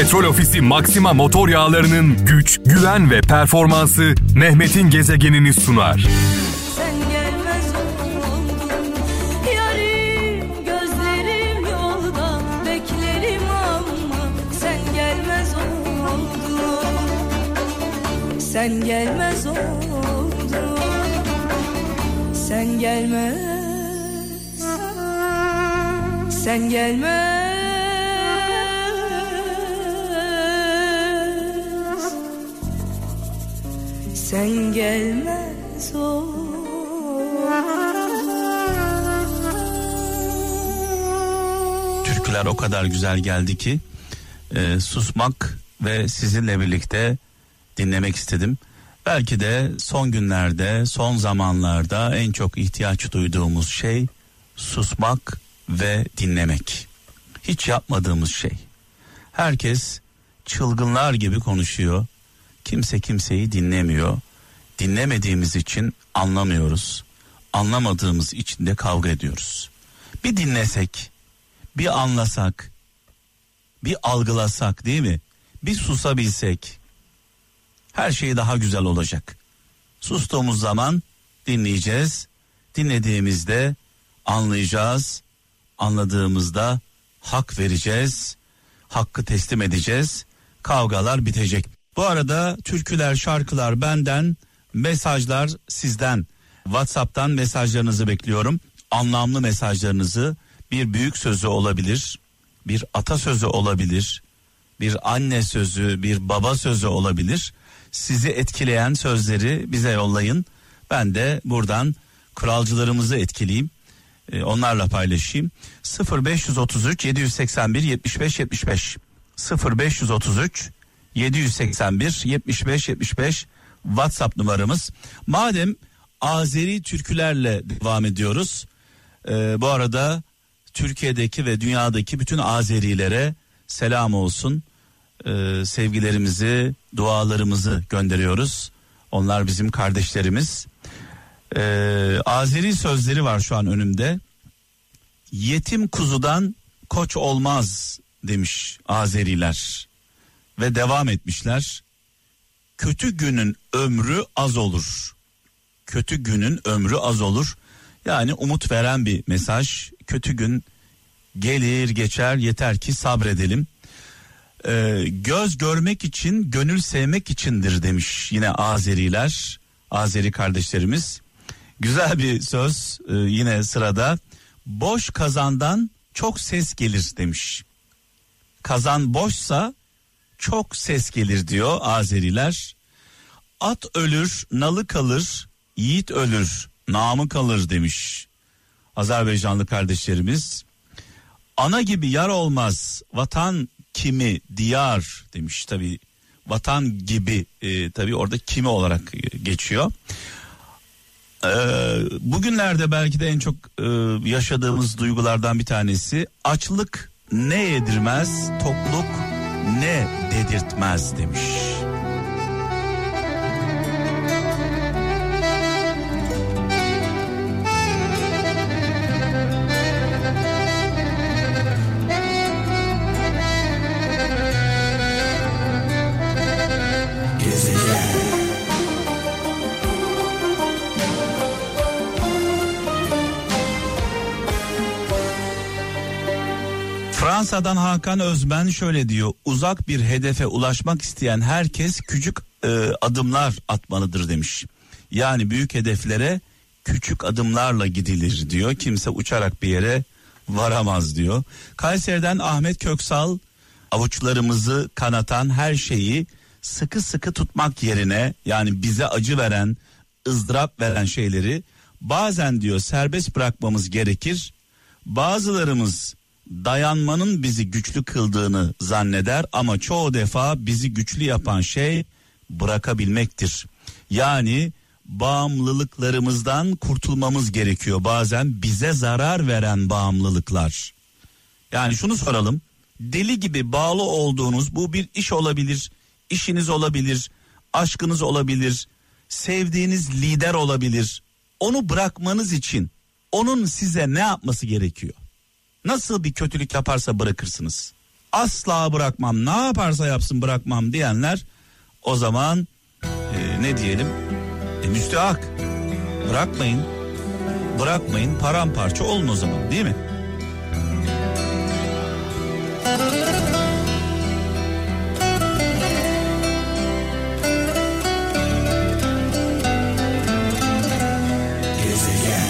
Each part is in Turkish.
Petrol Ofisi Maxima motor yağlarının güç, güven ve performansı Mehmet'in gezegenini sunar. Sen gelmez oldun Sen gelmez Sen gelmez sen gelmez ol. Türküler o kadar güzel geldi ki e, susmak ve sizinle birlikte dinlemek istedim. Belki de son günlerde, son zamanlarda en çok ihtiyaç duyduğumuz şey susmak ve dinlemek. Hiç yapmadığımız şey. Herkes çılgınlar gibi konuşuyor. Kimse kimseyi dinlemiyor. Dinlemediğimiz için anlamıyoruz. Anlamadığımız için de kavga ediyoruz. Bir dinlesek, bir anlasak, bir algılasak değil mi? Bir susabilsek her şey daha güzel olacak. Sustuğumuz zaman dinleyeceğiz. Dinlediğimizde anlayacağız. Anladığımızda hak vereceğiz. Hakkı teslim edeceğiz. Kavgalar bitecek. Bu arada türküler, şarkılar benden, mesajlar sizden. WhatsApp'tan mesajlarınızı bekliyorum. Anlamlı mesajlarınızı bir büyük sözü olabilir, bir atasözü olabilir, bir anne sözü, bir baba sözü olabilir. Sizi etkileyen sözleri bize yollayın. Ben de buradan kuralcılarımızı etkileyeyim. Ee, onlarla paylaşayım. 0533 781 75 75 0533 781 75 75 WhatsApp numaramız. Madem Azeri türkülerle devam ediyoruz. e, bu arada Türkiye'deki ve dünyadaki bütün Azerilere selam olsun. E, sevgilerimizi, dualarımızı gönderiyoruz. Onlar bizim kardeşlerimiz. E, Azeri sözleri var şu an önümde. Yetim kuzudan koç olmaz demiş Azeriler ve devam etmişler. Kötü günün ömrü az olur. Kötü günün ömrü az olur. Yani umut veren bir mesaj. Kötü gün gelir geçer yeter ki sabredelim. Ee, göz görmek için gönül sevmek içindir demiş yine Azeriler. Azeri kardeşlerimiz. Güzel bir söz e, yine sırada. Boş kazandan çok ses gelir demiş. Kazan boşsa çok ses gelir diyor Azeriler. At ölür, nalı kalır, yiğit ölür, namı kalır demiş. Azerbaycanlı kardeşlerimiz. Ana gibi yar olmaz, vatan kimi diyar demiş tabi. Vatan gibi e, tabi orada kimi olarak e, geçiyor. Ee, bugünlerde belki de en çok e, yaşadığımız duygulardan bir tanesi açlık ne yedirmez, tokluk ne dedirtmez demiş. Fransa'dan Hakan Özben şöyle diyor. Uzak bir hedefe ulaşmak isteyen herkes küçük e, adımlar atmalıdır demiş. Yani büyük hedeflere küçük adımlarla gidilir diyor. Kimse uçarak bir yere varamaz diyor. Kayseri'den Ahmet Köksal avuçlarımızı kanatan her şeyi sıkı sıkı tutmak yerine yani bize acı veren, ızdırap veren şeyleri bazen diyor serbest bırakmamız gerekir. Bazılarımız dayanmanın bizi güçlü kıldığını zanneder ama çoğu defa bizi güçlü yapan şey bırakabilmektir. Yani bağımlılıklarımızdan kurtulmamız gerekiyor bazen bize zarar veren bağımlılıklar. Yani şunu soralım. Deli gibi bağlı olduğunuz bu bir iş olabilir, işiniz olabilir, aşkınız olabilir, sevdiğiniz lider olabilir. Onu bırakmanız için onun size ne yapması gerekiyor? Nasıl bir kötülük yaparsa bırakırsınız. asla bırakmam ne yaparsa yapsın bırakmam diyenler o zaman e, ne diyelim? E, müstehak. Bırakmayın. Bırakmayın paramparça olun o zaman değil mi?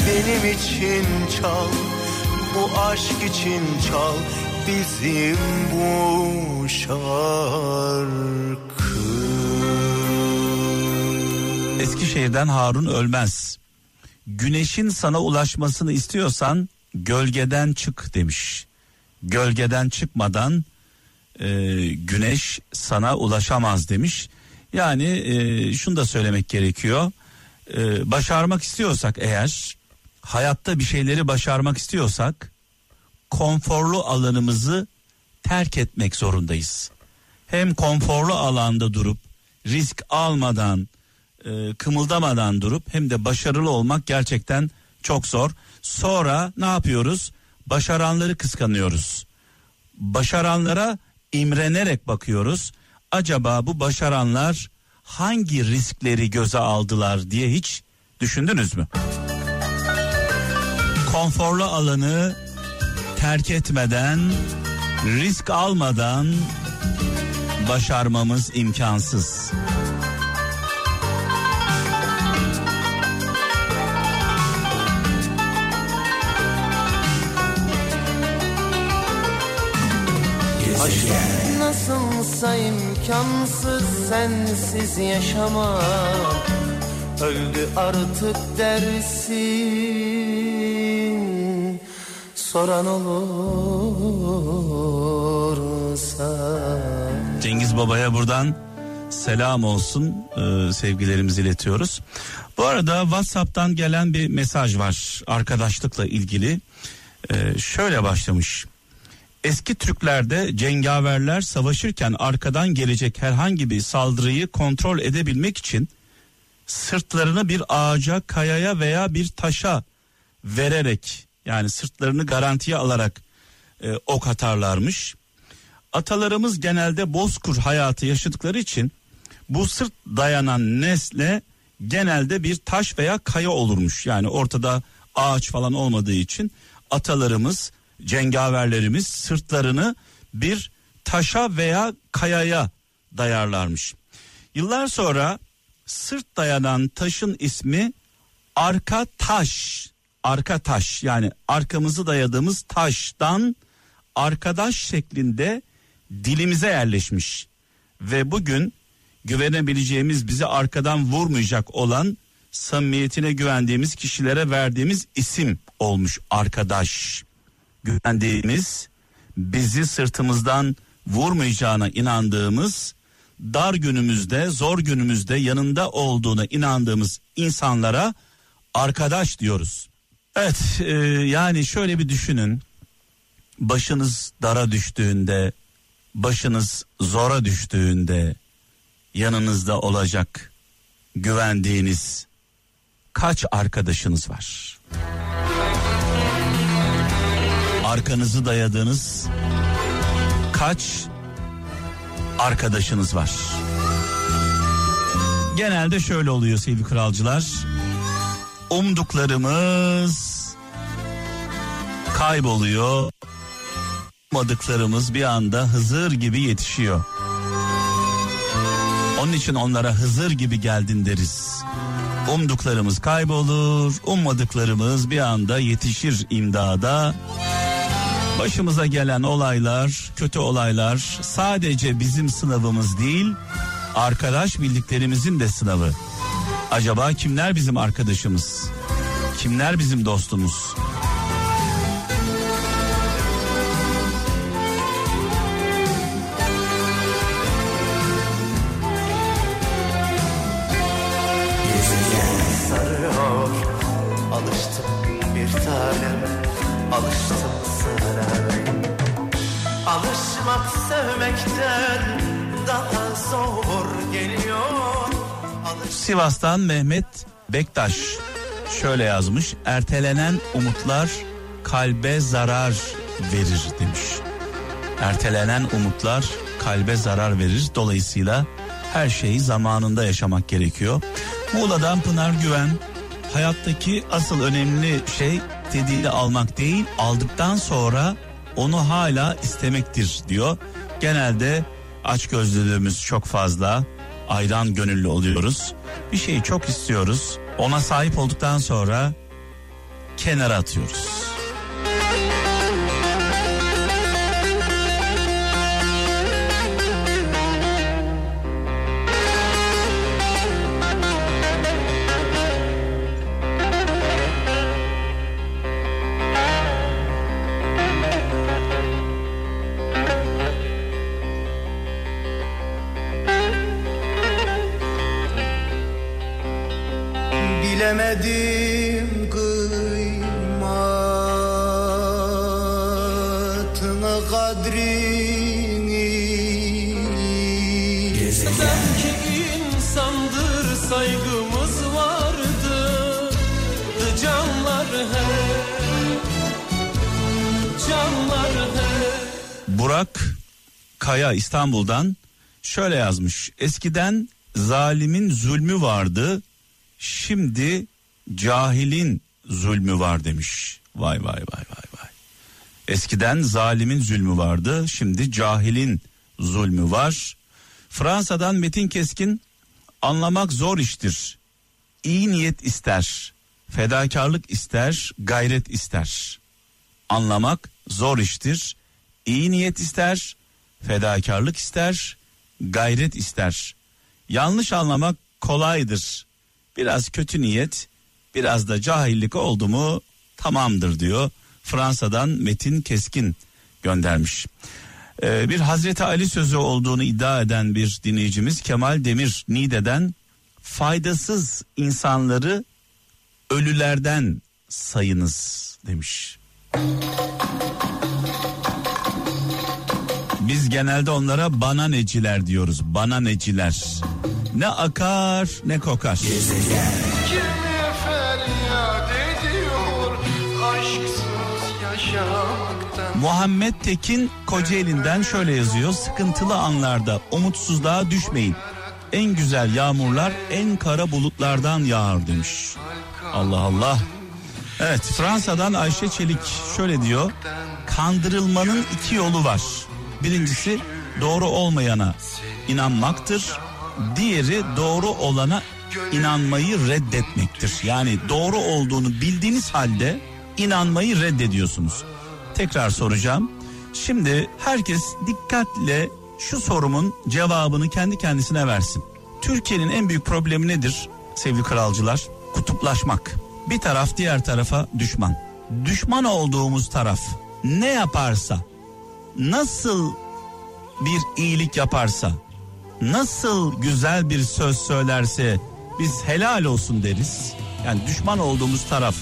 Benim için çal, bu aşk için çal bizim bu şarkı. Eskişehir'den Harun Ölmez. Güneşin sana ulaşmasını istiyorsan gölgeden çık demiş. Gölgeden çıkmadan e, güneş sana ulaşamaz demiş. Yani e, şunu da söylemek gerekiyor. E, başarmak istiyorsak eğer hayatta bir şeyleri başarmak istiyorsak konforlu alanımızı terk etmek zorundayız. Hem konforlu alanda durup risk almadan e, kımıldamadan durup hem de başarılı olmak gerçekten çok zor. Sonra ne yapıyoruz? Başaranları kıskanıyoruz. Başaranlara imrenerek bakıyoruz. Acaba bu başaranlar hangi riskleri göze aldılar diye hiç düşündünüz mü? Konforlu alanı terk etmeden, risk almadan başarmamız imkansız. Nasılsa imkansız sensiz yaşamak Öldü artık dersin Soran olursa Cengiz Baba'ya buradan selam olsun ee, sevgilerimizi iletiyoruz. Bu arada WhatsApp'tan gelen bir mesaj var arkadaşlıkla ilgili. Ee, şöyle başlamış. Eski Türklerde cengaverler savaşırken arkadan gelecek herhangi bir saldırıyı kontrol edebilmek için sırtlarını bir ağaca, kayaya veya bir taşa vererek yani sırtlarını garantiye alarak e, ok atarlarmış. Atalarımız genelde bozkur hayatı yaşadıkları için bu sırt dayanan nesle genelde bir taş veya kaya olurmuş. Yani ortada ağaç falan olmadığı için atalarımız, cengaverlerimiz sırtlarını bir taşa veya kayaya dayarlarmış. Yıllar sonra sırt dayanan taşın ismi arka taş. Arka taş yani arkamızı dayadığımız taştan arkadaş şeklinde dilimize yerleşmiş. Ve bugün güvenebileceğimiz bizi arkadan vurmayacak olan samimiyetine güvendiğimiz kişilere verdiğimiz isim olmuş arkadaş. Güvendiğimiz bizi sırtımızdan vurmayacağına inandığımız dar günümüzde zor günümüzde yanında olduğuna inandığımız insanlara arkadaş diyoruz. Evet e, yani şöyle bir düşünün başınız dara düştüğünde başınız zora düştüğünde yanınızda olacak güvendiğiniz kaç arkadaşınız var? Arkanızı dayadığınız kaç arkadaşınız var? Genelde şöyle oluyor sevgili kralcılar. Umduklarımız kayboluyor. Ummadıklarımız bir anda Hızır gibi yetişiyor. Onun için onlara Hızır gibi geldin deriz. Umduklarımız kaybolur, ummadıklarımız bir anda yetişir imdada. Başımıza gelen olaylar, kötü olaylar sadece bizim sınavımız değil, arkadaş bildiklerimizin de sınavı. Acaba kimler bizim arkadaşımız? Kimler bizim dostumuz? Sivas'tan Mehmet Bektaş şöyle yazmış. Ertelenen umutlar kalbe zarar verir demiş. Ertelenen umutlar kalbe zarar verir. Dolayısıyla her şeyi zamanında yaşamak gerekiyor. Muğla'dan Pınar Güven hayattaki asıl önemli şey dediğini almak değil aldıktan sonra onu hala istemektir diyor. Genelde aç gözlülüğümüz çok fazla ayran gönüllü oluyoruz. Bir şeyi çok istiyoruz ona sahip olduktan sonra kenara atıyoruz. Bilemedim kıymatını kadrini Belki insandır saygımız vardı Canlar hep Canlar hep Burak Kaya İstanbul'dan şöyle yazmış. Eskiden zalimin zulmü vardı. Şimdi cahilin zulmü var demiş. Vay vay vay vay vay. Eskiden zalimin zulmü vardı. Şimdi cahilin zulmü var. Fransa'dan Metin Keskin anlamak zor iştir. İyi niyet ister. Fedakarlık ister, gayret ister. Anlamak zor iştir. İyi niyet ister, fedakarlık ister, gayret ister. Yanlış anlamak kolaydır. Biraz kötü niyet, biraz da cahillik oldu mu tamamdır diyor. Fransa'dan Metin Keskin göndermiş. Ee, bir Hazreti Ali sözü olduğunu iddia eden bir dinleyicimiz Kemal Demir Nide'den faydasız insanları ölülerden sayınız demiş. Biz genelde onlara bana neciler diyoruz. Bana neciler. Ne akar ne kokar. Kimi feryat ediyor aşksız yaşamaktan Muhammed Tekin Kocaeli'nden şöyle yazıyor. Sıkıntılı anlarda umutsuzluğa düşmeyin. En güzel yağmurlar en kara bulutlardan yağar demiş. Allah Allah. Evet Fransa'dan Ayşe Çelik şöyle diyor. Kandırılmanın iki yolu var. Birincisi doğru olmayana inanmaktır. Diğeri doğru olana inanmayı reddetmektir. Yani doğru olduğunu bildiğiniz halde inanmayı reddediyorsunuz. Tekrar soracağım. Şimdi herkes dikkatle şu sorumun cevabını kendi kendisine versin. Türkiye'nin en büyük problemi nedir sevgili kralcılar? Kutuplaşmak. Bir taraf diğer tarafa düşman. Düşman olduğumuz taraf ne yaparsa, nasıl bir iyilik yaparsa, nasıl güzel bir söz söylerse biz helal olsun deriz. Yani düşman olduğumuz taraf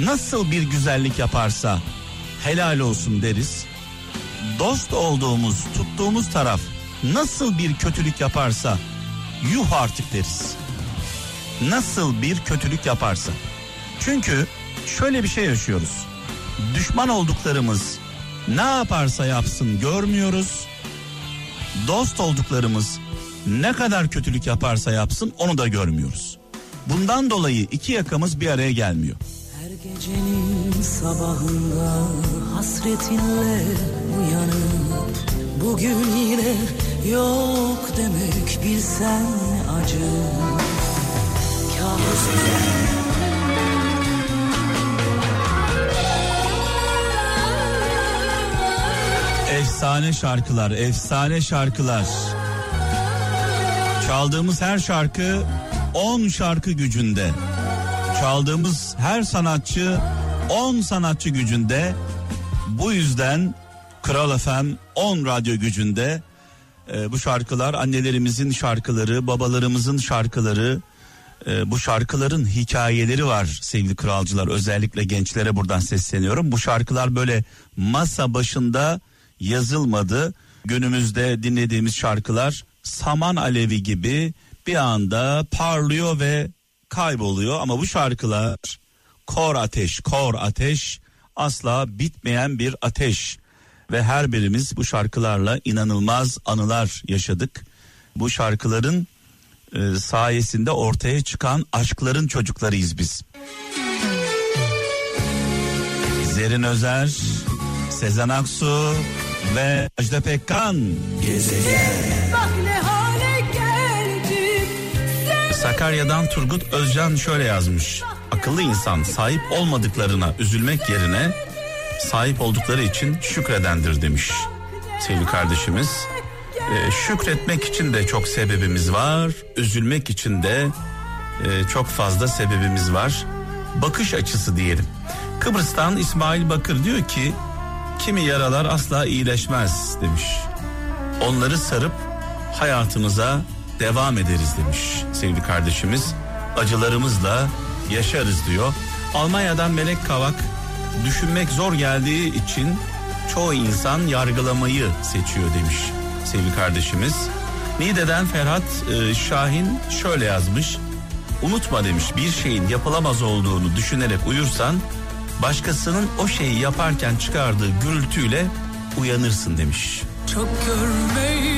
nasıl bir güzellik yaparsa helal olsun deriz. Dost olduğumuz, tuttuğumuz taraf nasıl bir kötülük yaparsa yuh artık deriz. Nasıl bir kötülük yaparsa. Çünkü şöyle bir şey yaşıyoruz. Düşman olduklarımız ne yaparsa yapsın görmüyoruz. Dost olduklarımız ne kadar kötülük yaparsa yapsın onu da görmüyoruz. Bundan dolayı iki yakamız bir araya gelmiyor. Her gecenin sabahında hasretinle uyanıp Bugün yine yok demek bilsen acı Kahrolsun Efsane şarkılar, efsane şarkılar. Çaldığımız her şarkı 10 şarkı gücünde. Çaldığımız her sanatçı 10 sanatçı gücünde. Bu yüzden Kral FM 10 radyo gücünde. Ee, bu şarkılar annelerimizin şarkıları, babalarımızın şarkıları. Ee, bu şarkıların hikayeleri var sevgili kralcılar. Özellikle gençlere buradan sesleniyorum. Bu şarkılar böyle masa başında yazılmadı. Günümüzde dinlediğimiz şarkılar saman alevi gibi bir anda parlıyor ve kayboluyor ama bu şarkılar kor ateş, kor ateş asla bitmeyen bir ateş. ve her birimiz bu şarkılarla inanılmaz anılar yaşadık. Bu şarkıların e, sayesinde ortaya çıkan aşkların çocuklarıyız biz. Zerin Özer, Sezen Aksu ve Ajda Pekkan. Bak Sakarya'dan Turgut Özcan şöyle yazmış. Akıllı insan sahip olmadıklarına üzülmek yerine sahip oldukları için şükredendir demiş sevgili kardeşimiz. Ee, şükretmek için de çok sebebimiz var. Üzülmek için de e, çok fazla sebebimiz var. Bakış açısı diyelim. Kıbrıs'tan İsmail Bakır diyor ki kimi yaralar asla iyileşmez demiş. Onları sarıp hayatımıza devam ederiz demiş sevgili kardeşimiz. Acılarımızla yaşarız diyor. Almanya'dan Melek Kavak düşünmek zor geldiği için çoğu insan yargılamayı seçiyor demiş sevgili kardeşimiz. Niğde'den Ferhat e, Şahin şöyle yazmış. Unutma demiş bir şeyin yapılamaz olduğunu düşünerek uyursan başkasının o şeyi yaparken çıkardığı gürültüyle uyanırsın demiş. Çok görmeyin